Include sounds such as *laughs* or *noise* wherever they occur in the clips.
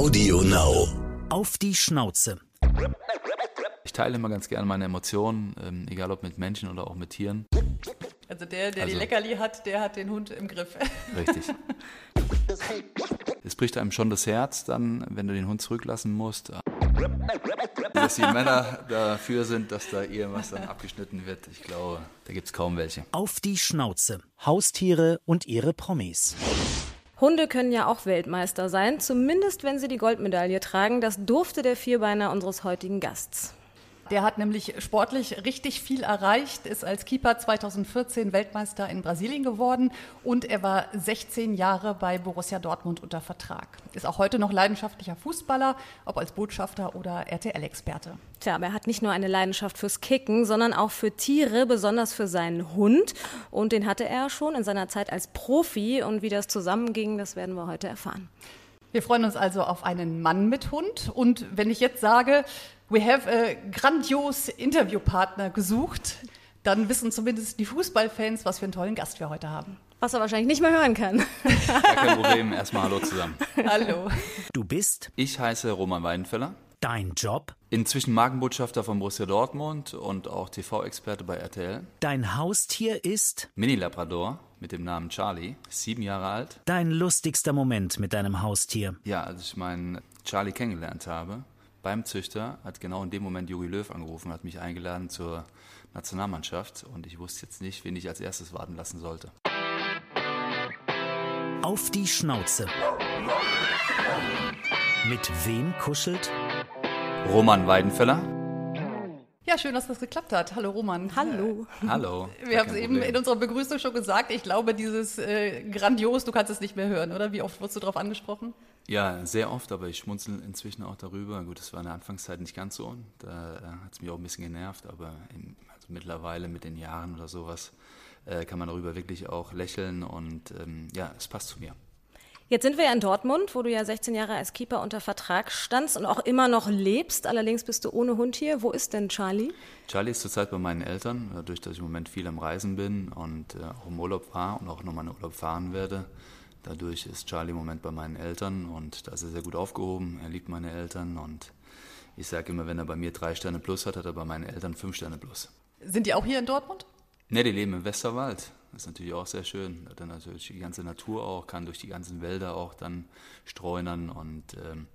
Audio Now. Auf die Schnauze. Ich teile immer ganz gerne meine Emotionen, ähm, egal ob mit Menschen oder auch mit Tieren. Also der, der Also- die Leckerli hat, der hat den Hund im Griff. *laughs* Richtig. Es bricht einem schon das Herz dann, wenn du den Hund zurücklassen musst. Dass die Männer dafür sind, dass da irgendwas dann abgeschnitten wird, ich glaube, da gibt es kaum welche. Auf die Schnauze. Haustiere und ihre Promis. Hunde können ja auch Weltmeister sein, zumindest wenn sie die Goldmedaille tragen. Das durfte der Vierbeiner unseres heutigen Gasts. Der hat nämlich sportlich richtig viel erreicht, ist als Keeper 2014 Weltmeister in Brasilien geworden und er war 16 Jahre bei Borussia Dortmund unter Vertrag. Ist auch heute noch leidenschaftlicher Fußballer, ob als Botschafter oder RTL-Experte. Tja, aber er hat nicht nur eine Leidenschaft fürs Kicken, sondern auch für Tiere, besonders für seinen Hund. Und den hatte er schon in seiner Zeit als Profi. Und wie das zusammenging, das werden wir heute erfahren. Wir freuen uns also auf einen Mann mit Hund. Und wenn ich jetzt sage, we have a grandios Interviewpartner gesucht, dann wissen zumindest die Fußballfans, was für einen tollen Gast wir heute haben. Was er wahrscheinlich nicht mehr hören kann. Gar kein Problem, erstmal Hallo zusammen. *laughs* Hallo. Du bist Ich heiße Roman Weidenfeller, dein Job, inzwischen Markenbotschafter von Borussia Dortmund und auch TV-Experte bei RTL. dein Haustier ist Mini-Labrador mit dem Namen Charlie, sieben Jahre alt. dein lustigster Moment mit deinem Haustier. Ja, als ich meinen Charlie kennengelernt habe, beim Züchter, hat genau in dem Moment Jogi Löw angerufen, hat mich eingeladen zur Nationalmannschaft und ich wusste jetzt nicht, wen ich als erstes warten lassen sollte. Auf die Schnauze. Mit wem kuschelt? Roman Weidenfeller. Ja, schön, dass das geklappt hat. Hallo Roman. Hallo. Hallo. Wir haben es eben Problem. in unserer Begrüßung schon gesagt. Ich glaube, dieses äh, grandios, du kannst es nicht mehr hören, oder? Wie oft wurdest du darauf angesprochen? Ja, sehr oft, aber ich schmunzel inzwischen auch darüber. Gut, das war in der Anfangszeit nicht ganz so. Da äh, hat es mich auch ein bisschen genervt, aber im, also mittlerweile mit den Jahren oder sowas äh, kann man darüber wirklich auch lächeln und ähm, ja, es passt zu mir. Jetzt sind wir ja in Dortmund, wo du ja 16 Jahre als Keeper unter Vertrag standst und auch immer noch lebst. Allerdings bist du ohne Hund hier. Wo ist denn Charlie? Charlie ist zurzeit bei meinen Eltern, dadurch, dass ich im Moment viel am Reisen bin und äh, auch im Urlaub war und auch nochmal in Urlaub fahren werde. Dadurch ist Charlie im Moment bei meinen Eltern und da ist er sehr gut aufgehoben. Er liebt meine Eltern und ich sage immer, wenn er bei mir drei Sterne plus hat, hat er bei meinen Eltern fünf Sterne plus. Sind die auch hier in Dortmund? Ne, die leben im Westerwald. Das ist natürlich auch sehr schön. Da hat er natürlich die ganze Natur auch, kann durch die ganzen Wälder auch dann streunern und ähm,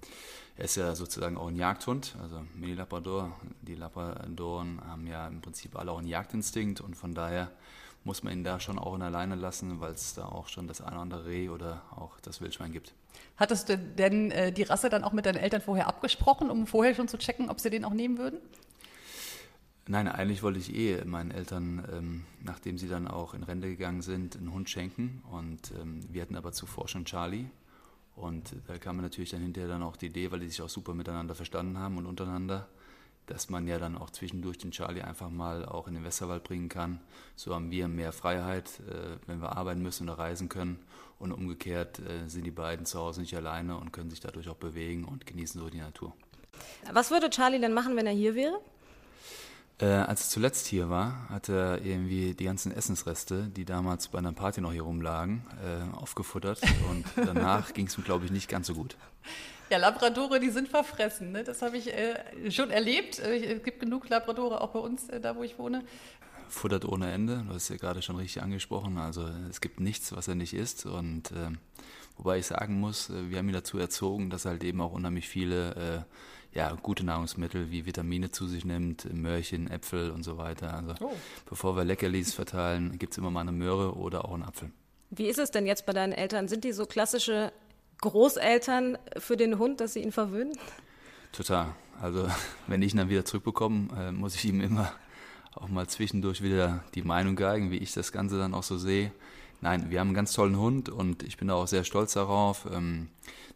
er ist ja sozusagen auch ein Jagdhund, also Mini-Labrador. Die Labradoren haben ja im Prinzip alle auch einen Jagdinstinkt und von daher muss man ihn da schon auch in alleine lassen, weil es da auch schon das eine oder andere Reh oder auch das Wildschwein gibt. Hattest du denn äh, die Rasse dann auch mit deinen Eltern vorher abgesprochen, um vorher schon zu checken, ob sie den auch nehmen würden? Nein, eigentlich wollte ich eh meinen Eltern, ähm, nachdem sie dann auch in Rente gegangen sind, einen Hund schenken. Und ähm, wir hatten aber zuvor schon Charlie. Und da kam mir natürlich dann hinterher dann auch die Idee, weil die sich auch super miteinander verstanden haben und untereinander, dass man ja dann auch zwischendurch den Charlie einfach mal auch in den Westerwald bringen kann. So haben wir mehr Freiheit, äh, wenn wir arbeiten müssen oder reisen können. Und umgekehrt äh, sind die beiden zu Hause nicht alleine und können sich dadurch auch bewegen und genießen so die Natur. Was würde Charlie denn machen, wenn er hier wäre? Äh, als er zuletzt hier war, hat er irgendwie die ganzen Essensreste, die damals bei einer Party noch hier rumlagen, äh, aufgefuttert. *laughs* Und danach ging es ihm, glaube ich, nicht ganz so gut. Ja, Labradore, die sind verfressen. Ne? Das habe ich äh, schon erlebt. Äh, Es gibt genug Labradore auch bei uns, äh, da wo ich wohne. Futtert ohne Ende, du hast es ja gerade schon richtig angesprochen. Also es gibt nichts, was er nicht isst. Und äh, wobei ich sagen muss, äh, wir haben ihn dazu erzogen, dass er halt eben auch unheimlich viele äh, ja, gute Nahrungsmittel wie Vitamine zu sich nimmt, Möhrchen, Äpfel und so weiter. Also Oh. bevor wir Leckerlis verteilen, gibt es immer mal eine Möhre oder auch einen Apfel. Wie ist es denn jetzt bei deinen Eltern? Sind die so klassische Großeltern für den Hund, dass sie ihn verwöhnen? Total. Also *laughs* wenn ich ihn dann wieder zurückbekomme, äh, muss ich ihm immer auch mal zwischendurch wieder die Meinung geigen, wie ich das Ganze dann auch so sehe. Nein, wir haben einen ganz tollen Hund und ich bin auch sehr stolz darauf. Ähm,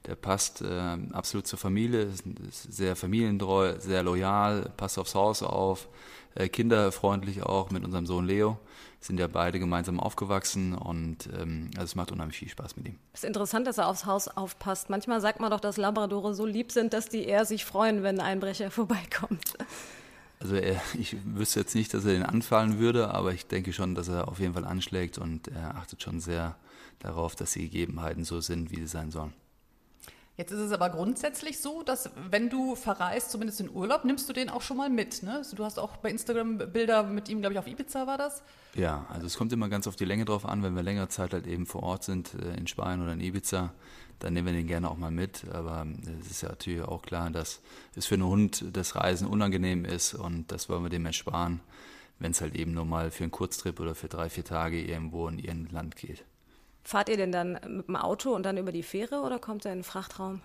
der passt äh, absolut zur Familie, ist, ist sehr familientreu, sehr loyal, passt aufs Haus auf, äh, kinderfreundlich auch mit unserem Sohn Leo. Sind ja beide gemeinsam aufgewachsen und ähm, also es macht unheimlich viel Spaß mit ihm. Es ist interessant, dass er aufs Haus aufpasst. Manchmal sagt man doch, dass Labradore so lieb sind, dass die eher sich freuen, wenn ein Einbrecher *laughs* vorbeikommt. Also er, *laughs* ich wüsste jetzt nicht, dass er den anfallen würde, aber ich denke schon, dass er auf jeden Fall anschlägt und er achtet schon sehr darauf, dass die Gegebenheiten so sind, wie sie sein sollen. Jetzt ist es aber grundsätzlich so, dass wenn du verreist, zumindest in Urlaub, nimmst du den auch schon mal mit. Ne? Also du hast auch bei Instagram Bilder mit ihm, glaube ich, auf Ibiza war das. Ja, also es kommt immer ganz auf die Länge drauf an. Wenn wir längere Zeit halt eben vor Ort sind, äh, in Spanien oder in Ibiza, dann nehmen wir den gerne auch mal mit. Aber äh, es ist ja natürlich auch klar, dass es für einen Hund das Reisen unangenehm ist und das wollen wir dem ersparen, wenn es halt eben nur mal für einen Kurztrip oder für drei, vier Tage irgendwo in irgendein Land geht. Fahrt ihr denn dann mit dem Auto und dann über die Fähre oder kommt er in den Frachtraum?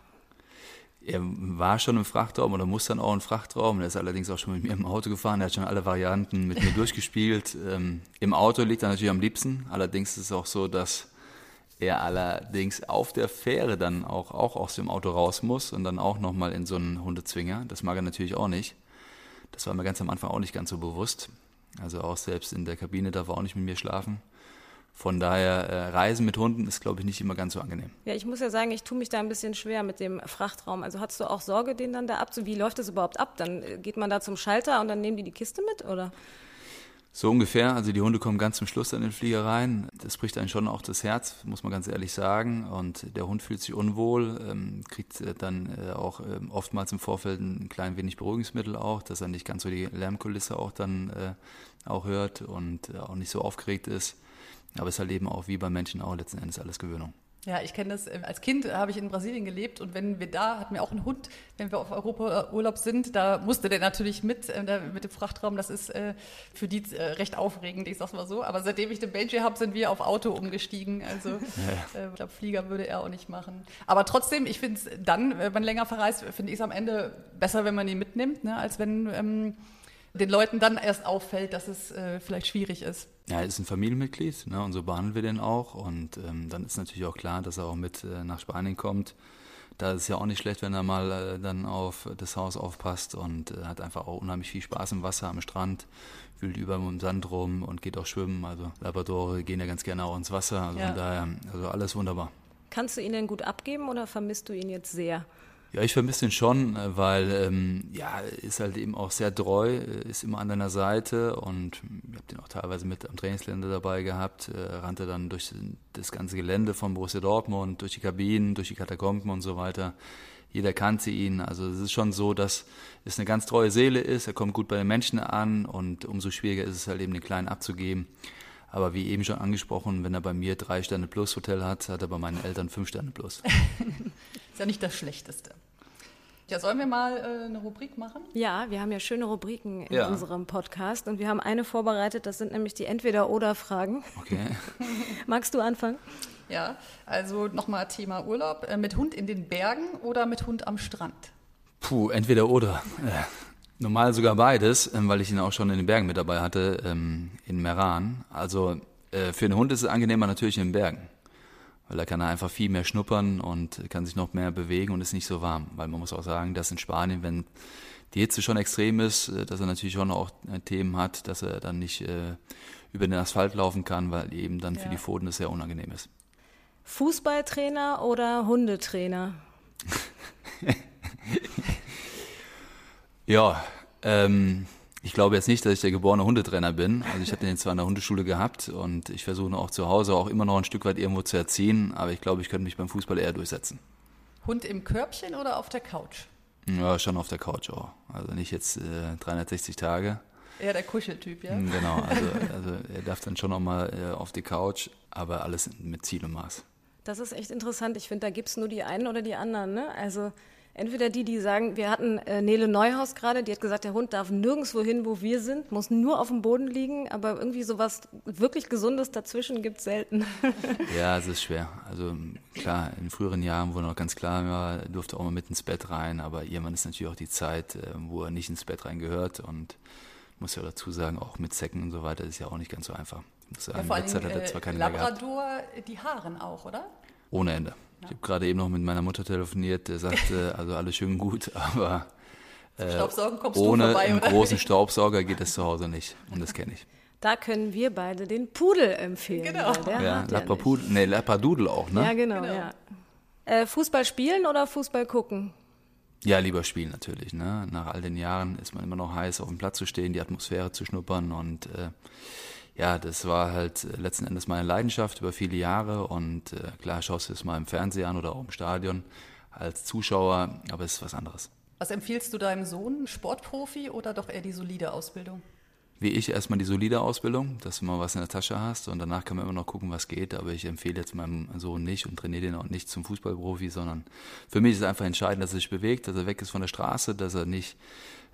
Er war schon im Frachtraum oder muss dann auch im Frachtraum. Er ist allerdings auch schon mit mir im Auto gefahren. Er hat schon alle Varianten mit mir *laughs* durchgespielt. Ähm, Im Auto liegt er natürlich am liebsten. Allerdings ist es auch so, dass er allerdings auf der Fähre dann auch, auch aus dem Auto raus muss und dann auch nochmal in so einen Hundezwinger. Das mag er natürlich auch nicht. Das war mir ganz am Anfang auch nicht ganz so bewusst. Also auch selbst in der Kabine darf er auch nicht mit mir schlafen. Von daher, äh, Reisen mit Hunden ist, glaube ich, nicht immer ganz so angenehm. Ja, ich muss ja sagen, ich tue mich da ein bisschen schwer mit dem Frachtraum. Also hast du auch Sorge, den dann da abzu... Wie läuft das überhaupt ab? Dann äh, geht man da zum Schalter und dann nehmen die die Kiste mit, oder? So ungefähr. Also die Hunde kommen ganz zum Schluss an den Flieger rein. Das bricht einen schon auch das Herz, muss man ganz ehrlich sagen. Und der Hund fühlt sich unwohl, ähm, kriegt äh, dann äh, auch äh, oftmals im Vorfeld ein klein wenig Beruhigungsmittel auch, dass er nicht ganz so die Lärmkulisse auch dann äh, auch hört und auch nicht so aufgeregt ist. Aber es ist halt eben auch wie bei Menschen auch letzten Endes alles Gewöhnung. Ja, ich kenne das. Äh, als Kind habe ich in Brasilien gelebt und wenn wir da, hatten wir auch einen Hund, wenn wir auf Europa-Urlaub sind, da musste der natürlich mit, äh, mit dem Frachtraum. Das ist äh, für die äh, recht aufregend, ich sag's mal so. Aber seitdem ich den Benji habe, sind wir auf Auto umgestiegen. Also *laughs* ja. äh, ich glaube, Flieger würde er auch nicht machen. Aber trotzdem, ich finde es dann, wenn man länger verreist, finde ich es am Ende besser, wenn man ihn mitnimmt, ne, als wenn ähm, den Leuten dann erst auffällt, dass es äh, vielleicht schwierig ist. Ja, er ist ein Familienmitglied ne, und so behandeln wir den auch. Und ähm, dann ist natürlich auch klar, dass er auch mit äh, nach Spanien kommt. Da ist es ja auch nicht schlecht, wenn er mal äh, dann auf das Haus aufpasst und äh, hat einfach auch unheimlich viel Spaß im Wasser, am Strand, wühlt über im Sand rum und geht auch schwimmen. Also Labradore gehen ja ganz gerne auch ins Wasser. Also ja. von daher, also alles wunderbar. Kannst du ihn denn gut abgeben oder vermisst du ihn jetzt sehr? Ja, ich vermisse ihn schon, äh, weil ähm, ja, ist halt eben auch sehr treu, äh, ist immer an deiner Seite und ich habe den auch teilweise mit am Trainingsgelände dabei gehabt, äh, rannte dann durch das ganze Gelände von Borussia Dortmund, durch die Kabinen, durch die Katakomben und so weiter. Jeder kannte ihn, also es ist schon so, dass es eine ganz treue Seele ist, er kommt gut bei den Menschen an und umso schwieriger ist es halt eben den Kleinen abzugeben. Aber wie eben schon angesprochen, wenn er bei mir drei Sterne plus Hotel hat, hat er bei meinen Eltern fünf Sterne plus. *laughs* ist ja nicht das Schlechteste. Ja, sollen wir mal äh, eine Rubrik machen? Ja, wir haben ja schöne Rubriken in ja. unserem Podcast und wir haben eine vorbereitet, das sind nämlich die Entweder-Oder-Fragen. Okay. *laughs* Magst du anfangen? Ja, also nochmal Thema Urlaub. Äh, mit Hund in den Bergen oder mit Hund am Strand? Puh, entweder oder. Äh, normal sogar beides, ähm, weil ich ihn auch schon in den Bergen mit dabei hatte, ähm, in Meran. Also äh, für einen Hund ist es angenehmer natürlich in den Bergen weil da kann er einfach viel mehr schnuppern und kann sich noch mehr bewegen und ist nicht so warm. Weil man muss auch sagen, dass in Spanien, wenn die Hitze schon extrem ist, äh, dass er natürlich schon auch äh, Themen hat, dass er dann nicht äh, über den Asphalt laufen kann, weil eben dann ja. für die Pfoten das sehr unangenehm ist. Fußballtrainer oder Hundetrainer? *laughs* ja, ähm, ich glaube jetzt nicht, dass ich der geborene Hundetrainer bin. Also ich habe den zwar in der Hundeschule gehabt und ich versuche auch zu Hause auch immer noch ein Stück weit irgendwo zu erziehen, aber ich glaube, ich könnte mich beim Fußball eher durchsetzen. Hund im Körbchen oder auf der Couch? Ja, schon auf der Couch auch. Also nicht jetzt äh, 360 Tage. Eher der Kuscheltyp, ja? Hm, genau, also, *laughs* also er darf dann schon nochmal äh, auf die Couch, aber alles mit Ziel und Maß. Das ist echt interessant. Ich finde, da gibt es nur die einen oder die anderen. Ne? Also Entweder die, die sagen, wir hatten äh, Nele Neuhaus gerade, die hat gesagt, der Hund darf nirgendwo hin, wo wir sind, muss nur auf dem Boden liegen, aber irgendwie sowas wirklich Gesundes dazwischen gibt es selten. *laughs* ja, es ist schwer. Also klar, in früheren Jahren, wo noch ganz klar war, durfte auch mal mit ins Bett rein, aber irgendwann ist natürlich auch die Zeit, äh, wo er nicht ins Bett rein gehört und muss ja dazu sagen, auch mit Zecken und so weiter ist ja auch nicht ganz so einfach. Sagen, ja, vor allem, hat er zwar keine Labrador, die Haaren auch, oder? Ohne Ende. Ich habe gerade eben noch mit meiner Mutter telefoniert, der sagte, *laughs* also alles schön gut, aber äh, ohne vorbei, einen großen Staubsauger geht es *laughs* zu Hause nicht. Und das kenne ich. Da können wir beide den Pudel empfehlen. Genau. ja, Lappapudel, nee, auch, ne? Ja, genau, genau. ja. Äh, Fußball spielen oder Fußball gucken? Ja, lieber spielen natürlich. Ne? Nach all den Jahren ist man immer noch heiß, auf dem Platz zu stehen, die Atmosphäre zu schnuppern und äh, ja, das war halt äh, letzten Endes meine Leidenschaft über viele Jahre und äh, klar schaust du es mal im Fernsehen an oder auch im Stadion, als Zuschauer, aber es ist was anderes. Was empfiehlst du deinem Sohn, Sportprofi oder doch eher die solide Ausbildung? Wie ich erstmal die solide Ausbildung, dass du mal was in der Tasche hast und danach kann man immer noch gucken, was geht. Aber ich empfehle jetzt meinem Sohn nicht und trainiere den auch nicht zum Fußballprofi, sondern für mich ist es einfach entscheidend, dass er sich bewegt, dass er weg ist von der Straße, dass er nicht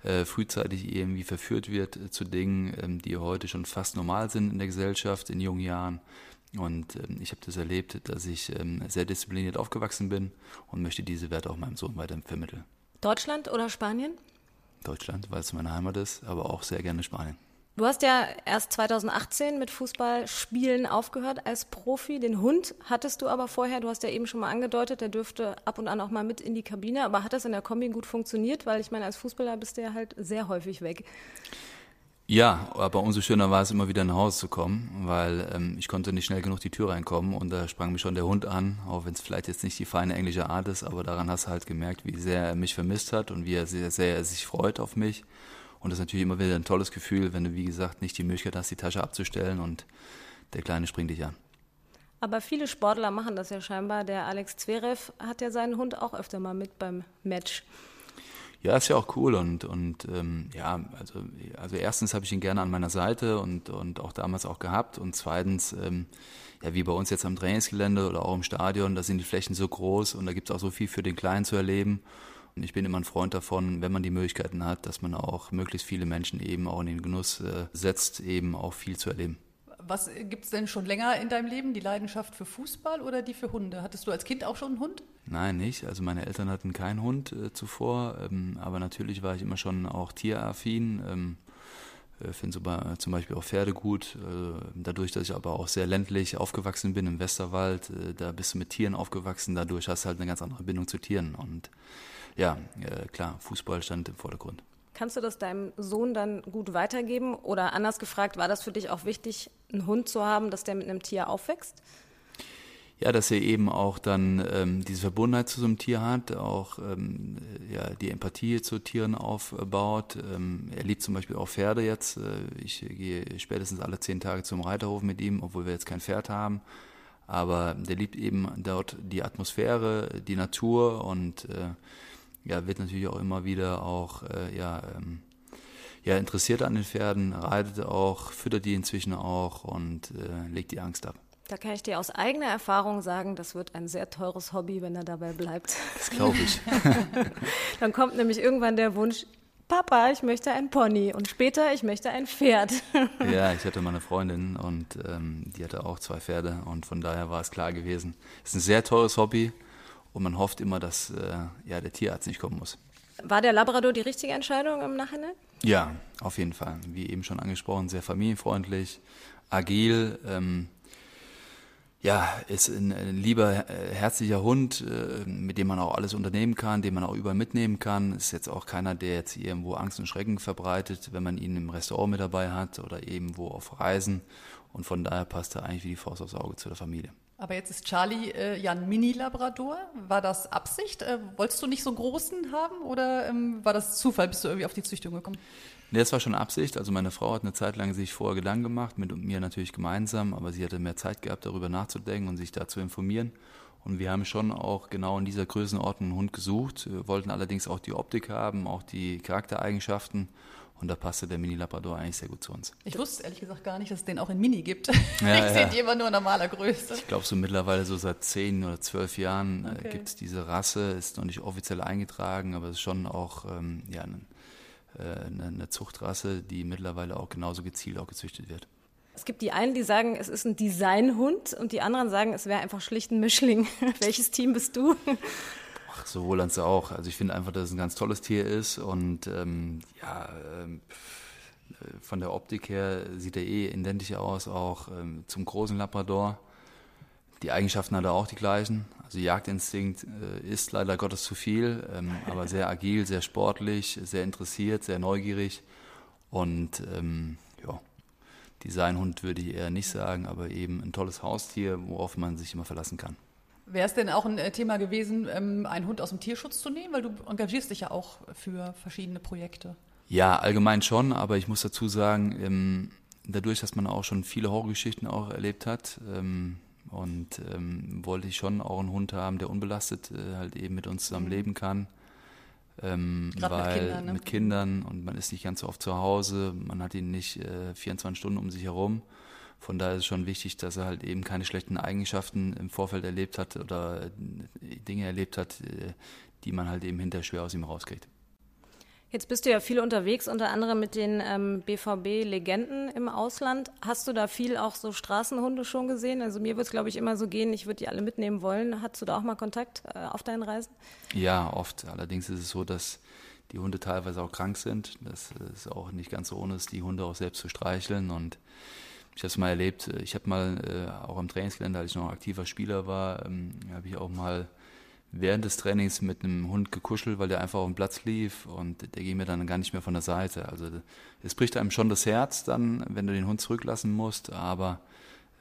äh, frühzeitig irgendwie verführt wird äh, zu Dingen, ähm, die heute schon fast normal sind in der Gesellschaft in jungen Jahren. Und ähm, ich habe das erlebt, dass ich ähm, sehr diszipliniert aufgewachsen bin und möchte diese Werte auch meinem Sohn weiter vermitteln. Deutschland oder Spanien? Deutschland, weil es meine Heimat ist, aber auch sehr gerne Spanien. Du hast ja erst 2018 mit Fußballspielen aufgehört als Profi. Den Hund hattest du aber vorher, du hast ja eben schon mal angedeutet, der dürfte ab und an auch mal mit in die Kabine. Aber hat das in der Kombi gut funktioniert? Weil ich meine, als Fußballer bist du ja halt sehr häufig weg. Ja, aber umso schöner war es immer wieder nach Hause zu kommen, weil ähm, ich konnte nicht schnell genug die Tür reinkommen und da sprang mich schon der Hund an, auch wenn es vielleicht jetzt nicht die feine englische Art ist, aber daran hast du halt gemerkt, wie sehr er mich vermisst hat und wie er sehr, sehr sich freut auf mich. Und das ist natürlich immer wieder ein tolles Gefühl, wenn du, wie gesagt, nicht die Möglichkeit hast, die Tasche abzustellen und der Kleine springt dich an. Aber viele Sportler machen das ja scheinbar. Der Alex Zverev hat ja seinen Hund auch öfter mal mit beim Match. Ja, ist ja auch cool und, und ähm, ja, also, also erstens habe ich ihn gerne an meiner Seite und, und auch damals auch gehabt und zweitens, ähm, ja, wie bei uns jetzt am Trainingsgelände oder auch im Stadion, da sind die Flächen so groß und da gibt es auch so viel für den Kleinen zu erleben ich bin immer ein Freund davon, wenn man die Möglichkeiten hat, dass man auch möglichst viele Menschen eben auch in den Genuss äh, setzt, eben auch viel zu erleben. Was gibt es denn schon länger in deinem Leben? Die Leidenschaft für Fußball oder die für Hunde? Hattest du als Kind auch schon einen Hund? Nein, nicht. Also meine Eltern hatten keinen Hund äh, zuvor, ähm, aber natürlich war ich immer schon auch tieraffin. Ähm, äh, finde so zum Beispiel auch Pferde gut. Äh, dadurch, dass ich aber auch sehr ländlich aufgewachsen bin im Westerwald, äh, da bist du mit Tieren aufgewachsen. Dadurch hast du halt eine ganz andere Bindung zu Tieren. Und ja, äh, klar, Fußball stand im Vordergrund. Kannst du das deinem Sohn dann gut weitergeben? Oder anders gefragt, war das für dich auch wichtig, einen Hund zu haben, dass der mit einem Tier aufwächst? Ja, dass er eben auch dann ähm, diese Verbundenheit zu so einem Tier hat, auch ähm, ja, die Empathie zu Tieren aufbaut. Ähm, er liebt zum Beispiel auch Pferde jetzt. Äh, ich gehe spätestens alle zehn Tage zum Reiterhof mit ihm, obwohl wir jetzt kein Pferd haben. Aber der liebt eben dort die Atmosphäre, die Natur und äh, ja, wird natürlich auch immer wieder auch äh, ja, ähm, ja, interessiert an den Pferden, reitet auch, füttert die inzwischen auch und äh, legt die Angst ab. Da kann ich dir aus eigener Erfahrung sagen, das wird ein sehr teures Hobby, wenn er dabei bleibt. Das glaube ich. *laughs* Dann kommt nämlich irgendwann der Wunsch, Papa, ich möchte ein Pony und später, ich möchte ein Pferd. *laughs* ja, ich hatte meine Freundin und ähm, die hatte auch zwei Pferde und von daher war es klar gewesen. Es ist ein sehr teures Hobby und man hofft immer, dass äh, ja, der Tierarzt nicht kommen muss. War der Labrador die richtige Entscheidung im Nachhinein? Ja, auf jeden Fall. Wie eben schon angesprochen, sehr familienfreundlich, agil. Ähm, ja, ist ein, lieber, äh, herzlicher Hund, äh, mit dem man auch alles unternehmen kann, den man auch überall mitnehmen kann. Ist jetzt auch keiner, der jetzt irgendwo Angst und Schrecken verbreitet, wenn man ihn im Restaurant mit dabei hat oder irgendwo auf Reisen. Und von daher passt er eigentlich wie die Faust aufs Auge zu der Familie. Aber jetzt ist Charlie äh, ja ein Mini-Labrador. War das Absicht? Äh, wolltest du nicht so einen großen haben oder ähm, war das Zufall? Bist du irgendwie auf die Züchtung gekommen? Nee, das war schon Absicht. Also meine Frau hat eine Zeit lang sich vorher Gedanken gemacht, mit mir natürlich gemeinsam, aber sie hatte mehr Zeit gehabt, darüber nachzudenken und sich da zu informieren. Und wir haben schon auch genau in dieser Größenordnung einen Hund gesucht, wollten allerdings auch die Optik haben, auch die Charaktereigenschaften und da passte der Mini Labrador eigentlich sehr gut zu uns. Ich wusste ehrlich gesagt gar nicht, dass es den auch in Mini gibt. Ja, *laughs* ich sehe die immer nur in normaler Größe. Ich glaube, so mittlerweile so seit zehn oder zwölf Jahren äh, okay. gibt es diese Rasse, ist noch nicht offiziell eingetragen, aber es ist schon auch ähm, ja, eine, äh, eine, eine Zuchtrasse, die mittlerweile auch genauso gezielt auch gezüchtet wird. Es gibt die einen, die sagen, es ist ein Designhund und die anderen sagen, es wäre einfach schlicht ein Mischling. *laughs* Welches Team bist du? Ach, sowohl als auch. Also ich finde einfach, dass es ein ganz tolles Tier ist und ähm, ja, ähm, von der Optik her sieht er eh identisch aus, auch ähm, zum großen Labrador. Die Eigenschaften hat er auch die gleichen. Also Jagdinstinkt äh, ist leider Gottes zu viel, ähm, aber sehr agil, sehr sportlich, sehr interessiert, sehr neugierig und ähm, ja, Designhund würde ich eher nicht sagen, aber eben ein tolles Haustier, worauf man sich immer verlassen kann. Wäre es denn auch ein äh, Thema gewesen, ähm, einen Hund aus dem Tierschutz zu nehmen? Weil du engagierst dich ja auch für verschiedene Projekte. Ja, allgemein schon, aber ich muss dazu sagen, ähm, dadurch, dass man auch schon viele Horrorgeschichten auch erlebt hat, und ähm, wollte ich schon auch einen Hund haben, der unbelastet äh, halt eben mit uns zusammen mhm. leben kann. Ähm, weil mit Kindern, ne? mit Kindern, und man ist nicht ganz so oft zu Hause, man hat ihn nicht äh, 24 Stunden um sich herum. Von daher ist es schon wichtig, dass er halt eben keine schlechten Eigenschaften im Vorfeld erlebt hat oder äh, Dinge erlebt hat, äh, die man halt eben hinterher schwer aus ihm rauskriegt. Jetzt bist du ja viel unterwegs, unter anderem mit den ähm, BVB-Legenden im Ausland. Hast du da viel auch so Straßenhunde schon gesehen? Also mir wird es, glaube ich, immer so gehen, ich würde die alle mitnehmen wollen. Hattest du da auch mal Kontakt äh, auf deinen Reisen? Ja, oft. Allerdings ist es so, dass die Hunde teilweise auch krank sind. Das ist auch nicht ganz so ohne, die Hunde auch selbst zu streicheln. Und ich habe es mal erlebt, ich habe mal äh, auch am Trainingsgelände, als ich noch aktiver Spieler war, ähm, habe ich auch mal während des Trainings mit einem Hund gekuschelt, weil der einfach auf dem Platz lief und der ging mir dann gar nicht mehr von der Seite. Also es bricht einem schon das Herz dann, wenn du den Hund zurücklassen musst, aber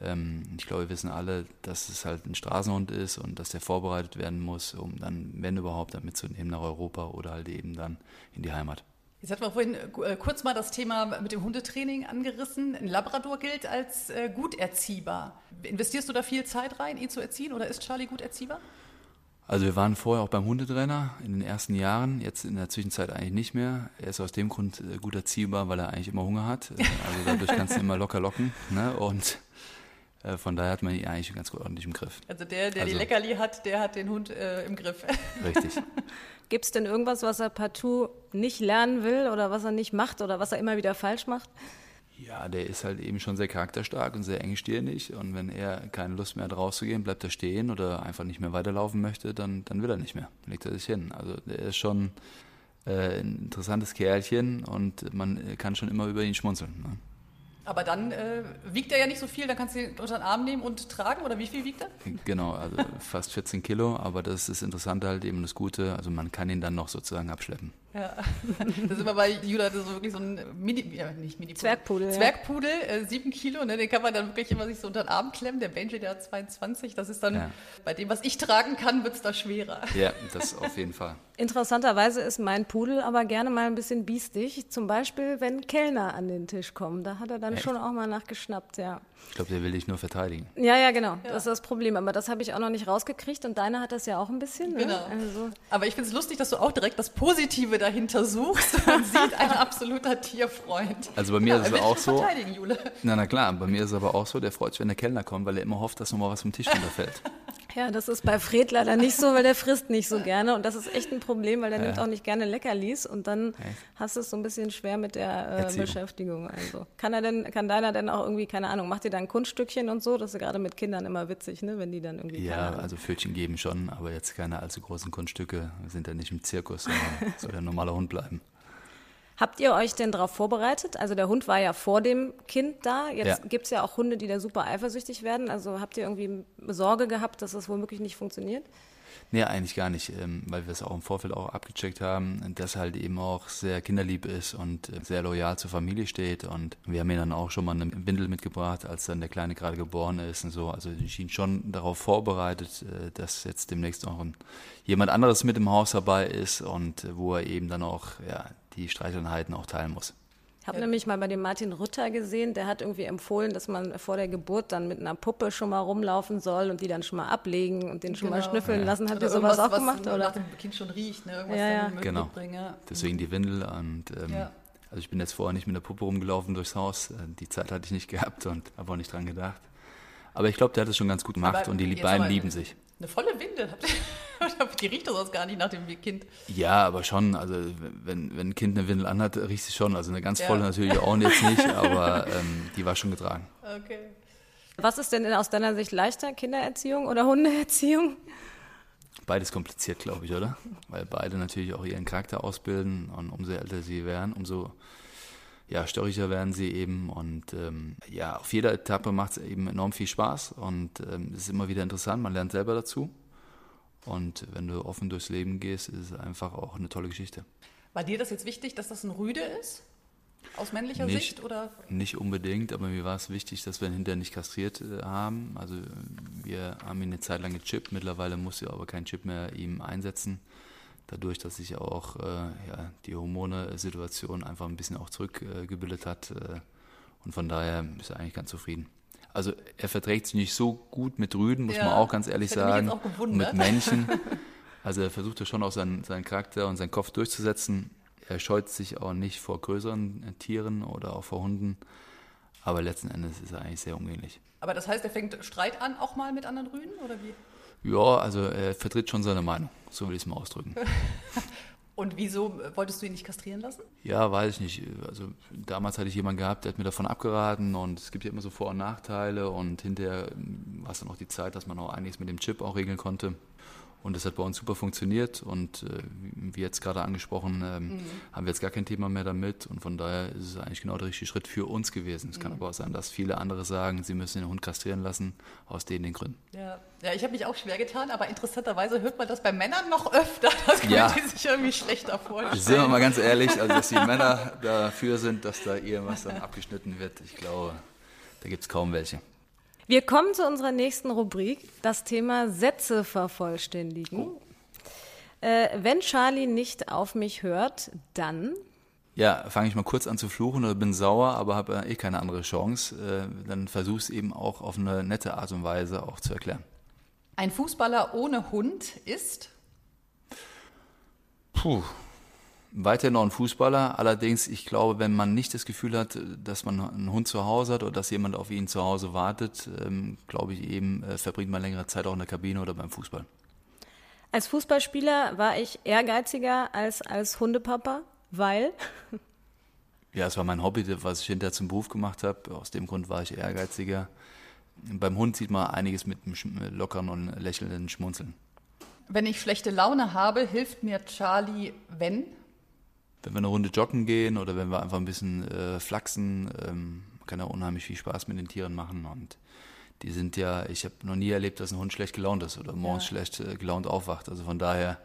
ähm, ich glaube, wir wissen alle, dass es halt ein Straßenhund ist und dass der vorbereitet werden muss, um dann, wenn überhaupt, dann mitzunehmen nach Europa oder halt eben dann in die Heimat. Jetzt hatten wir vorhin äh, kurz mal das Thema mit dem Hundetraining angerissen. Ein Labrador gilt als äh, gut erziehbar. Investierst du da viel Zeit rein, ihn zu erziehen oder ist Charlie gut erziehbar? Also wir waren vorher auch beim Hundetrainer in den ersten Jahren, jetzt in der Zwischenzeit eigentlich nicht mehr. Er ist aus dem Grund äh, gut erziehbar, weil er eigentlich immer Hunger hat. Also dadurch kannst du immer locker locken. Ne? Und äh, von daher hat man ihn eigentlich ganz gut ordentlich im Griff. Also der, der also, die Leckerli hat, der hat den Hund äh, im Griff. *laughs* Richtig. Gibt es denn irgendwas, was er partout nicht lernen will oder was er nicht macht oder was er immer wieder falsch macht? Ja, der ist halt eben schon sehr charakterstark und sehr engstirnig. Und wenn er keine Lust mehr hat, rauszugehen, bleibt er stehen oder einfach nicht mehr weiterlaufen möchte, dann, dann will er nicht mehr. Dann legt er sich hin. Also der ist schon äh, ein interessantes Kerlchen und man kann schon immer über ihn schmunzeln. Ne? Aber dann äh, wiegt er ja nicht so viel, dann kannst du ihn unter den Arm nehmen und tragen, oder wie viel wiegt er? Genau, also fast 14 Kilo, aber das ist das Interessante halt eben das Gute, also man kann ihn dann noch sozusagen abschleppen. Ja, das ist immer bei Judah das ist wirklich so ein Mini, ja, nicht Mini Zwergpudel. Zwergpudel, äh, sieben Kilo, ne, den kann man dann wirklich immer sich so unter den Arm klemmen. Der Benji, der hat 22, das ist dann, ja. bei dem, was ich tragen kann, wird es da schwerer. Ja, das auf jeden Fall. Interessanterweise ist mein Pudel aber gerne mal ein bisschen biestig, zum Beispiel, wenn Kellner an den Tisch kommen. Da hat er dann Echt? schon auch mal nachgeschnappt, ja. Ich glaube, der will dich nur verteidigen. Ja, ja, genau. Ja. Das ist das Problem. Aber das habe ich auch noch nicht rausgekriegt und deiner hat das ja auch ein bisschen. Ne? Genau. Also. Aber ich finde es lustig, dass du auch direkt das Positive dahinter suchst. Man sieht ein absoluter Tierfreund. Also bei mir ja, ist es auch so. Jule. Na, na klar, bei mir ist es aber auch so, der freut sich, wenn der Kellner kommt, weil er immer hofft, dass nochmal was vom Tisch runterfällt. *laughs* Ja, das ist bei Fred leider nicht so, weil der frisst nicht so gerne. Und das ist echt ein Problem, weil der ja. nimmt auch nicht gerne Leckerlis. Und dann echt? hast du es so ein bisschen schwer mit der äh, Beschäftigung. Also kann er denn, kann deiner denn auch irgendwie, keine Ahnung, macht ihr dann Kunststückchen und so? Das ist gerade mit Kindern immer witzig, ne? Wenn die dann irgendwie. Ja, also Pfötchen geben schon, aber jetzt keine allzu großen Kunststücke. Wir sind ja nicht im Zirkus, sondern *laughs* ein normaler Hund bleiben. Habt ihr euch denn darauf vorbereitet? Also der Hund war ja vor dem Kind da. Jetzt ja. gibt es ja auch Hunde, die da super eifersüchtig werden. Also habt ihr irgendwie Sorge gehabt, dass das womöglich nicht funktioniert? Nee, eigentlich gar nicht, ähm, weil wir es auch im Vorfeld auch abgecheckt haben, dass halt eben auch sehr kinderlieb ist und äh, sehr loyal zur Familie steht. Und wir haben ihn dann auch schon mal eine Windel mitgebracht, als dann der Kleine gerade geboren ist und so. Also ich schien schon darauf vorbereitet, äh, dass jetzt demnächst ein, jemand anderes mit im Haus dabei ist und äh, wo er eben dann auch ja, die Streicheleinheiten auch teilen muss. Ich habe ja. nämlich mal bei dem Martin Rütter gesehen, der hat irgendwie empfohlen, dass man vor der Geburt dann mit einer Puppe schon mal rumlaufen soll und die dann schon mal ablegen und den schon genau. mal schnüffeln ja. lassen. Habt ihr sowas auch gemacht? Oder? Nach dem Kind schon riecht, ne? irgendwas ja, ja. Genau. Deswegen die Windel und ähm, also ich bin jetzt vorher nicht mit der Puppe rumgelaufen durchs Haus. Äh, die Zeit hatte ich nicht gehabt und habe auch nicht dran gedacht. Aber ich glaube, der hat es schon ganz gut gemacht Aber und die beiden lieben sich. Eine volle Windel. *laughs* die riecht doch sonst gar nicht nach dem Kind. Ja, aber schon. Also wenn, wenn ein Kind eine Windel anhat, riecht sie schon. Also eine ganz volle ja. natürlich auch jetzt nicht, *laughs* aber ähm, die war schon getragen. Okay. Was ist denn aus deiner Sicht leichter, Kindererziehung oder Hundeerziehung? Beides kompliziert, glaube ich, oder? Weil beide natürlich auch ihren Charakter ausbilden und umso älter sie werden, umso ja, störrischer werden sie eben. Und ähm, ja, auf jeder Etappe macht es eben enorm viel Spaß und ähm, es ist immer wieder interessant, man lernt selber dazu. Und wenn du offen durchs Leben gehst, ist es einfach auch eine tolle Geschichte. War dir das jetzt wichtig, dass das ein Rüde ist? Aus männlicher nicht, Sicht? Oder? Nicht unbedingt, aber mir war es wichtig, dass wir ihn hinterher nicht kastriert äh, haben. Also wir haben ihn eine Zeit lang gechippt, mittlerweile muss er aber keinen Chip mehr ihm einsetzen dadurch, dass sich auch äh, ja, die Hormone-Situation einfach ein bisschen auch zurückgebildet äh, hat. Äh, und von daher ist er eigentlich ganz zufrieden. Also er verträgt sich nicht so gut mit Rüden, muss Ja, man auch ganz ehrlich sagen. mit Männchen. *laughs* Also er versucht ja schon auch seinen, seinen Charakter und seinen Kopf durchzusetzen. Er scheut sich auch nicht vor größeren äh, Tieren oder auch vor Hunden. Aber letzten Endes ist er eigentlich sehr umgänglich. Aber das heißt, er fängt Streit an, auch mal mit anderen Rüden, oder wie? Ja, also er vertritt schon seine Meinung, so will ich es mal ausdrücken. *laughs* Und wieso äh, wolltest du ihn nicht kastrieren lassen? Ja, weiß ich nicht. Also damals hatte ich jemanden gehabt, der hat mir davon abgeraten und es gibt ja immer so Vor- und Nachteile und hinterher ähm, war es dann auch die Zeit, dass man auch einiges mit dem Chip auch regeln konnte. Und das hat bei uns super funktioniert und äh, wie jetzt gerade angesprochen, ähm, haben wir jetzt gar kein Thema mehr damit und von daher ist es eigentlich genau der richtige Schritt für uns gewesen. Es kann aber auch sein, dass viele andere sagen, sie müssen den Hund kastrieren lassen, aus den, den Gründen. Ja, ja ich habe mich auch schwer getan, aber interessanterweise hört man das bei Männern noch öfter. *laughs* Das können Ja. die sich irgendwie schlechter vorstellen. Sind wir mal ganz ehrlich, also dass die Männer dafür sind, dass da irgendwas dann abgeschnitten wird, ich glaube, da gibt es kaum welche. Wir kommen zu unserer nächsten Rubrik, das Thema Sätze vervollständigen. Äh, wenn Charlie nicht auf mich hört, dann Ja, fange ich mal kurz an zu fluchen oder bin sauer, aber habe eh keine andere Chance. Äh, dann versuche es eben auch auf eine nette Art und Weise auch zu erklären. Ein Fußballer ohne Hund ist Puh. Weiterhin noch ein Fußballer, allerdings, ich glaube, wenn man nicht das Gefühl hat, dass man einen Hund zu Hause hat oder dass jemand auf ihn zu Hause wartet, ähm, glaube ich eben, äh, verbringt man längere Zeit auch in der Kabine oder beim Fußball. als Fußballspieler war ich ehrgeiziger als als Hundepapa, weil *laughs* Ja, es war mein Hobby, was ich hinterher zum Beruf gemacht habe. Aus dem Grund war ich ehrgeiziger. Beim Hund sieht man einiges mit einem lockeren und lächelnden Schmunzeln. Wenn ich schlechte Laune habe, hilft mir Charlie, wenn? Wenn wir eine Runde joggen gehen oder wenn wir einfach ein bisschen äh, flachsen, ähm, kann er unheimlich viel Spaß mit den Tieren machen. Und die sind ja, ich habe noch nie erlebt, dass ein Hund schlecht gelaunt ist oder morgens schlecht äh, gelaunt aufwacht. Also von daher,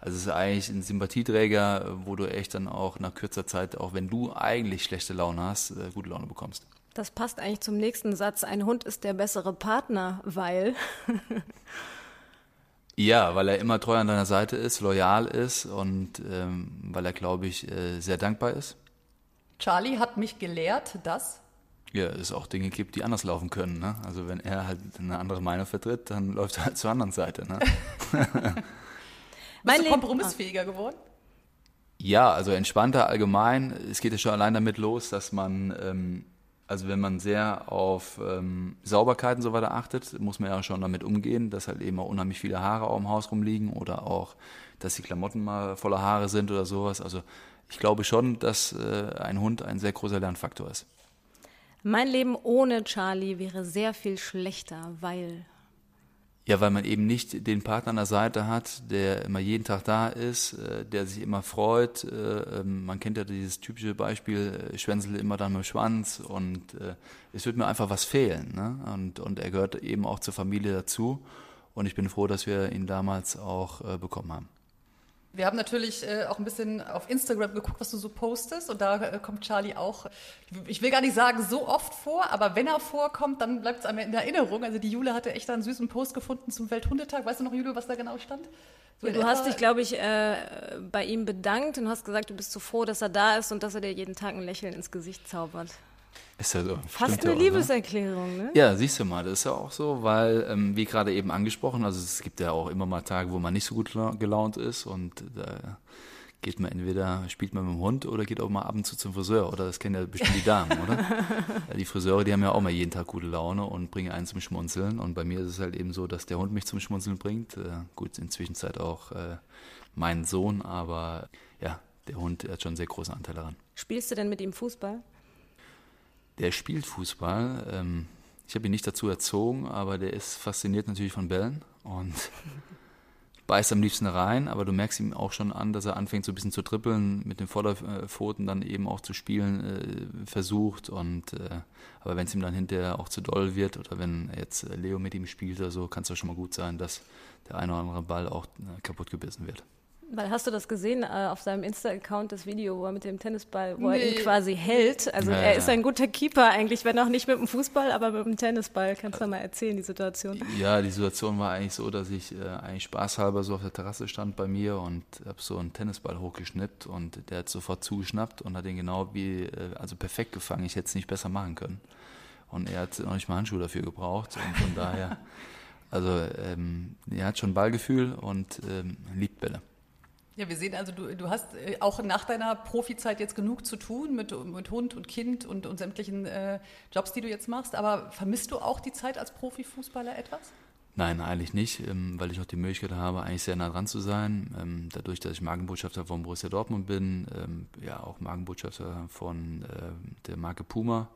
also es ist eigentlich ein Sympathieträger, äh, wo du echt dann auch nach kürzer Zeit, auch wenn du eigentlich schlechte Laune hast, äh, gute Laune bekommst. das passt eigentlich zum nächsten Satz. Ein Hund ist der bessere Partner, weil *laughs* Ja, weil er immer treu an deiner Seite ist, loyal ist und ähm, weil er, glaube ich, äh, sehr dankbar ist. Charlie hat mich gelehrt, dass Ja, es auch Dinge gibt, die anders laufen können. Ne? Also wenn er halt eine andere Meinung vertritt, dann *laughs* läuft er halt zur anderen Seite. Ne? *laughs* bist Mein du Leben- kompromissfähiger geworden? Ja, also entspannter allgemein. Es geht ja schon allein damit los, dass man, ähm, also wenn man sehr auf ähm, Sauberkeit und so weiter achtet, muss man ja schon damit umgehen, dass halt eben auch unheimlich viele Haare auch im Haus rumliegen oder auch, dass die Klamotten mal voller Haare sind oder sowas. Also ich glaube schon, dass äh, ein Hund ein sehr großer Lernfaktor ist. mein Leben ohne Charlie wäre sehr viel schlechter, weil Ja, weil man eben nicht den Partner an der Seite hat, der immer jeden Tag da ist, äh, der sich immer freut. Äh, ähm, Man kennt ja dieses typische Beispiel, äh, Schwänzel immer dann mit dem Schwanz und es wird mir einfach was fehlen. Ne? Und, und er gehört eben auch zur Familie dazu und ich bin froh, dass wir ihn damals auch bekommen haben. Wir haben natürlich äh, auch ein bisschen auf Instagram geguckt, was du so postest und da äh, kommt Charlie auch, ich will gar nicht sagen so oft vor, aber wenn er vorkommt, dann bleibt es einem in Erinnerung. Also die Jule hatte echt einen süßen Post gefunden zum Welthundetag. Weißt du noch, Jule, was da genau stand? So du hast dich, glaube ich, äh, bei ihm bedankt und hast gesagt, du bist so froh, dass er da ist und dass er dir jeden Tag ein Lächeln ins Gesicht zaubert. Ist ja so. Fast ja eine auch, ne? Liebeserklärung, ne? Ja, siehst du mal, das ist ja auch so, weil, ähm, wie gerade eben angesprochen, also es gibt ja auch immer mal Tage, wo man nicht so gut la- gelaunt ist und da geht man entweder, spielt man mit dem Hund oder geht auch mal ab und zu zum Friseur oder das kennen ja bestimmt die Damen, oder? *laughs* Ja, die Friseure, die haben ja auch mal jeden Tag gute Laune und bringen einen zum Schmunzeln und bei mir ist es halt eben so, dass der Hund mich zum Schmunzeln bringt. Äh, gut, inzwischen Zeit auch äh, mein Sohn, aber ja, der Hund hat schon einen sehr großen Anteil daran. Spielst du denn mit ihm Fußball? Der spielt Fußball. Ähm, ich habe ihn nicht dazu erzogen, aber der ist fasziniert natürlich von Bällen und *laughs* beißt am liebsten rein, aber du merkst ihm auch schon an, dass er anfängt so ein bisschen zu trippeln, mit den Vorderpfoten dann eben auch zu spielen äh, versucht und äh, aber wenn es ihm dann hinterher auch zu doll wird oder wenn jetzt äh, Leo mit ihm spielt oder so, kann es doch schon mal gut sein, dass der eine oder andere Ball auch äh, kaputt gebissen wird. Weil hast du das gesehen äh, auf seinem Insta-Account, das Video, wo er mit dem Tennisball, wo er Nee. ihn quasi hält? Also Ja, er ist ein guter Keeper eigentlich, wenn auch nicht mit dem Fußball, aber mit dem Tennisball. Kannst du mal erzählen, die Situation? Ja, die Situation war eigentlich so, dass ich äh, eigentlich spaßhalber so auf der Terrasse stand bei mir und habe so einen Tennisball hochgeschnippt und der hat sofort zugeschnappt und hat ihn genau wie, äh, also perfekt gefangen. Ich hätte es nicht besser machen können. und er hat noch nicht mal Handschuhe dafür gebraucht. Und von daher, *laughs* also ähm, er hat schon Ballgefühl und ähm, liebt Bälle. Ja, wir sehen also, du, du hast äh, auch nach deiner Profizeit jetzt genug zu tun mit, mit Hund und Kind und, und sämtlichen äh, Jobs, die du jetzt machst. Aber vermisst du auch die Zeit als Profifußballer etwas? Nein, eigentlich nicht, ähm, weil ich auch die Möglichkeit habe, eigentlich sehr nah dran zu sein. Ähm, dadurch, dass ich Markenbotschafter von Borussia Dortmund bin, ähm, ja auch Markenbotschafter von äh, der Marke Puma,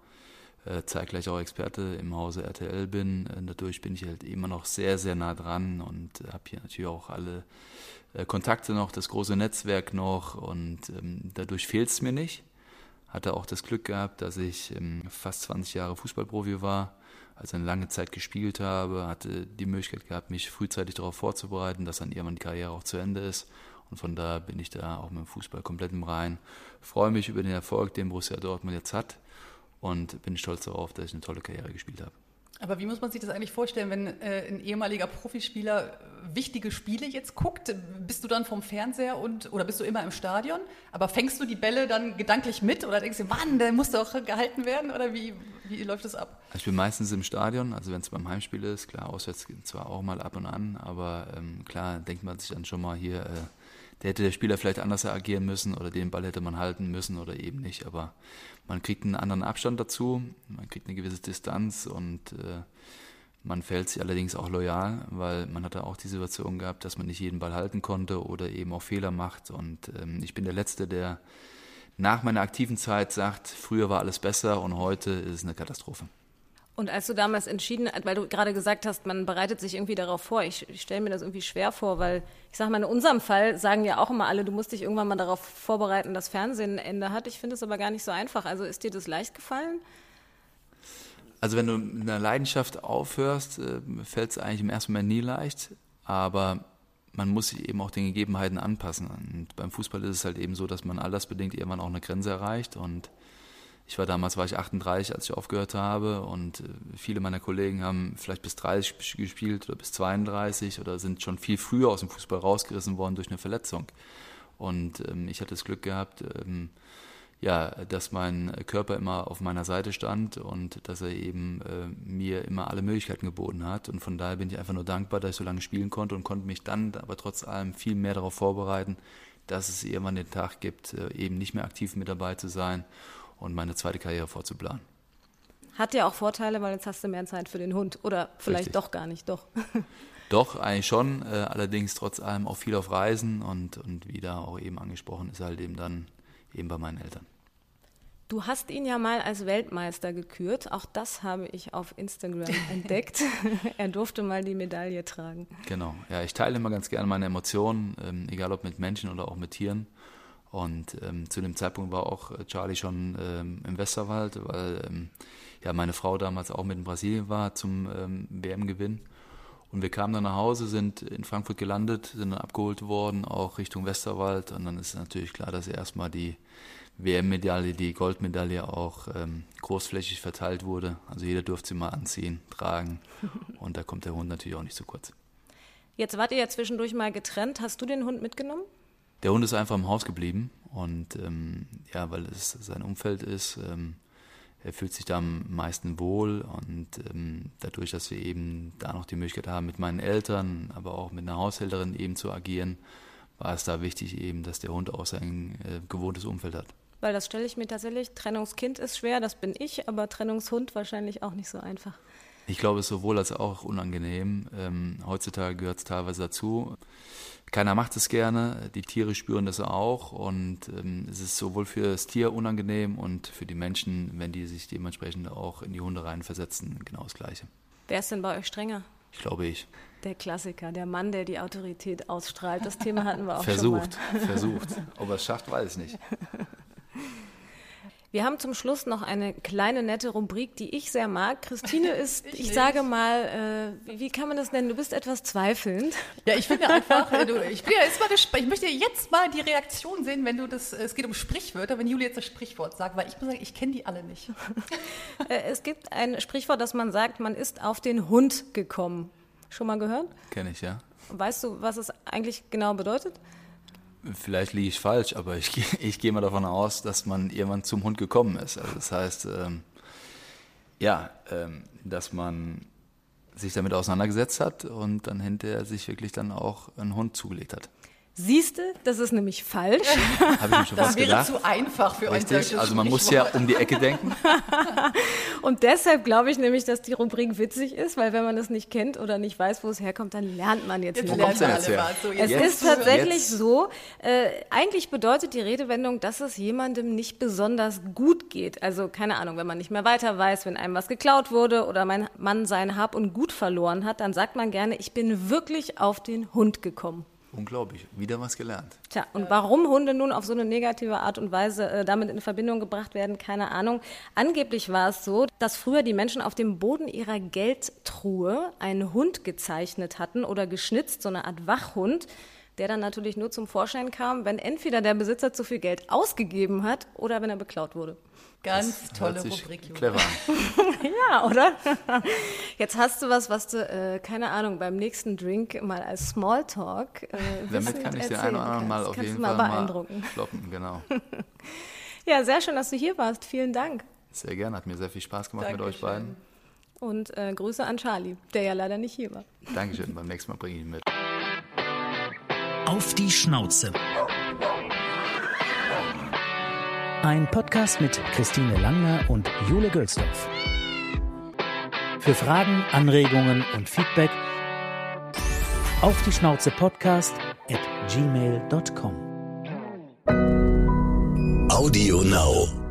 äh, zeitgleich auch Experte im Hause RTL bin. Dadurch bin ich halt immer noch sehr, sehr nah dran und habe hier natürlich auch alle Kontakte noch, das große Netzwerk noch und dadurch fehlt es mir nicht. Hatte auch das Glück gehabt, dass ich fast 20 Jahre Fußballprofi war also eine lange Zeit gespielt habe, hatte die Möglichkeit gehabt, mich frühzeitig darauf vorzubereiten, dass dann irgendwann die Karriere auch zu Ende ist. Und von da bin ich da auch mit dem Fußball komplett im Rein. Freue mich über den Erfolg, den Borussia Dortmund jetzt hat und bin stolz darauf, dass ich eine tolle Karriere gespielt habe. Aber wie muss man sich das eigentlich vorstellen, wenn äh, ein ehemaliger Profispieler wichtige Spiele jetzt guckt? Bist du dann vom Fernseher und oder bist du immer im Stadion? Aber fängst du die Bälle dann gedanklich mit oder denkst du, Mann, der muss doch gehalten werden? Oder wie, wie läuft das ab? Ich bin meistens im Stadion, also wenn es beim Heimspiel ist, klar, auswärts zwar auch mal ab und an, aber ähm, klar denkt man sich dann schon mal hier, äh, der hätte der Spieler vielleicht anders agieren müssen oder den Ball hätte man halten müssen oder eben nicht. Aber man kriegt einen anderen Abstand dazu, man kriegt eine gewisse Distanz und äh, man fällt sich allerdings auch loyal, weil man hatte auch die Situation gehabt, dass man nicht jeden Ball halten konnte oder eben auch Fehler macht. Und ähm, ich bin der Letzte, der nach meiner aktiven Zeit sagt, früher war alles besser und heute ist es eine Katastrophe. Und als du damals entschieden, weil du gerade gesagt hast, man bereitet sich irgendwie darauf vor, ich, ich stelle mir das irgendwie schwer vor, weil ich sage mal, in unserem Fall sagen ja auch immer alle, du musst dich irgendwann mal darauf vorbereiten, dass Fernsehen ein Ende hat. Ich finde es aber gar nicht so einfach. Also ist dir das leicht gefallen? Also wenn du mit einer Leidenschaft aufhörst, äh, fällt es eigentlich im ersten Moment nie leicht, aber man muss sich eben auch den Gegebenheiten anpassen. Und beim Fußball ist es halt eben so, dass man altersbedingt irgendwann auch eine Grenze erreicht und ich war damals, war ich 38, als ich aufgehört habe und äh, viele meiner Kollegen haben vielleicht bis 30 gespielt oder bis 32 oder sind schon viel früher aus dem Fußball rausgerissen worden durch eine Verletzung. Und ähm, ich hatte das Glück gehabt, ähm, ja, dass mein Körper immer auf meiner Seite stand und dass er eben äh, mir immer alle Möglichkeiten geboten hat. Und von daher bin ich einfach nur dankbar, dass ich so lange spielen konnte und konnte mich dann aber trotz allem viel mehr darauf vorbereiten, dass es irgendwann den Tag gibt, äh, eben nicht mehr aktiv mit dabei zu sein und meine zweite Karriere vorzuplanen. Hat ja auch Vorteile, weil jetzt hast du mehr Zeit für den Hund. Oder vielleicht Richtig. doch gar nicht, doch. *laughs* Doch, eigentlich schon. Äh, allerdings trotz allem auch viel auf Reisen und, und wie da auch eben angesprochen ist, halt eben dann eben bei meinen Eltern. Du hast ihn ja mal als Weltmeister gekürt. Auch das habe ich auf Instagram *laughs* entdeckt. *laughs* er durfte mal die Medaille tragen. Genau. Ja, ich teile immer ganz gerne meine Emotionen, ähm, egal ob mit Menschen oder auch mit Tieren. Und ähm, zu dem Zeitpunkt war auch äh, Charlie schon ähm, im Westerwald, weil ähm, ja meine Frau damals auch mit in Brasilien war zum ähm, WM-Gewinn. Und wir kamen dann nach Hause, sind in Frankfurt gelandet, sind dann abgeholt worden, auch Richtung Westerwald. Und dann ist natürlich klar, dass erstmal die WM-Medaille, die Goldmedaille auch ähm, großflächig verteilt wurde. Also jeder durfte sie mal anziehen, tragen. *laughs* Und da kommt der Hund natürlich auch nicht zu kurz. Jetzt wart ihr ja zwischendurch mal getrennt. Hast du den Hund mitgenommen? Der Hund ist einfach im Haus geblieben und ähm, ja, weil es sein Umfeld ist, ähm, er fühlt sich da am meisten wohl und ähm, dadurch, dass wir eben da noch die Möglichkeit haben, mit meinen Eltern, aber auch mit einer Haushälterin eben zu agieren, war es da wichtig eben, dass der Hund auch sein äh, gewohntes Umfeld hat. Weil das stelle ich mir tatsächlich, Trennungskind ist schwer, das bin ich, aber Trennungshund wahrscheinlich auch nicht so einfach. Ich glaube, es ist sowohl als auch unangenehm. Ähm, heutzutage gehört es teilweise dazu. Keiner macht es gerne, die Tiere spüren das auch und ähm, es ist sowohl für das Tier unangenehm und für die Menschen, wenn die sich dementsprechend auch in die Hunde reinversetzen, genau das Gleiche. Wer ist denn bei euch strenger? Ich glaube ich. Der Klassiker, der Mann, der die Autorität ausstrahlt. Das Thema hatten wir auch versucht, schon mal. Versucht, versucht. Ob er es schafft, weiß ich nicht. *laughs* Wir haben zum Schluss noch eine kleine nette Rubrik, die ich sehr mag. Christine *laughs* ist, ich, ich sage mal, äh, wie kann man das nennen? Du bist etwas zweifelnd. Ja, ich finde einfach, äh, du, ich, bin ja jetzt mal gespannt. ich möchte jetzt mal die Reaktion sehen, wenn du das, es geht um Sprichwörter, wenn Julia jetzt das Sprichwort sagt, weil ich muss sagen, ich kenne die alle nicht. *laughs* Äh, es gibt ein Sprichwort, dass man sagt, man ist auf den Hund gekommen. Schon mal gehört? Kenne ich, ja. Weißt du, was es eigentlich genau bedeutet? Vielleicht liege ich falsch, aber ich, *laughs* ich gehe mal davon aus, dass man irgendwann zum Hund gekommen ist. Also das heißt, ähm, ja, ähm, dass man sich damit auseinandergesetzt hat und dann hinterher sich wirklich dann auch einen Hund zugelegt hat. Siehste, das ist nämlich falsch. *laughs* Habe ich mir schon Das wäre gedacht. zu einfach für Richtig, ein solches also man muss ja um die Ecke denken. *laughs* Und deshalb glaube ich nämlich, dass die Rubrik witzig ist, weil wenn man das nicht kennt oder nicht weiß, wo es herkommt, dann lernt man jetzt, Jetzt nicht. kommt's lernen denn wir jetzt her? was. So, Es jetzt ist tatsächlich Jetzt. so, äh, eigentlich bedeutet die Redewendung, dass es jemandem nicht besonders gut geht. Also keine Ahnung, wenn man nicht mehr weiter weiß, wenn einem was geklaut wurde oder mein Mann sein Hab und Gut verloren hat, dann sagt man gerne, ich bin wirklich auf den Hund gekommen. Unglaublich, wieder was gelernt. Tja, und warum Hunde nun auf so eine negative Art und Weise äh, damit in Verbindung gebracht werden, keine Ahnung. Angeblich war es so, dass früher die Menschen auf dem Boden ihrer Geldtruhe einen Hund gezeichnet hatten oder geschnitzt, so eine Art Wachhund, der dann natürlich nur zum Vorschein kam, wenn entweder der Besitzer zu viel Geld ausgegeben hat oder wenn er beklaut wurde. Ganz tolle Hört sich Rubrik, clever. *laughs* Ja, oder? *laughs* Jetzt hast du was, was du, äh, keine Ahnung, beim nächsten Drink mal als Smalltalk. Äh, Damit kann ich den erzählen einen oder anderen mal auf Kannst jeden du mal Fall beeindrucken. mal kloppen. Genau. *laughs* Ja, sehr schön, dass du hier warst. Vielen Dank. Sehr gerne, hat mir sehr viel Spaß gemacht mit euch Dankeschön. beiden. Und äh, Grüße an Charlie, der ja leider nicht hier war. Dankeschön, beim nächsten Mal bringe ich ihn mit. Auf die Schnauze. Ein Podcast mit Christine Langner und Jule Gölsdorf. Für Fragen, Anregungen und Feedback auf die Schnauze Podcast at gmail.com. Audio Now.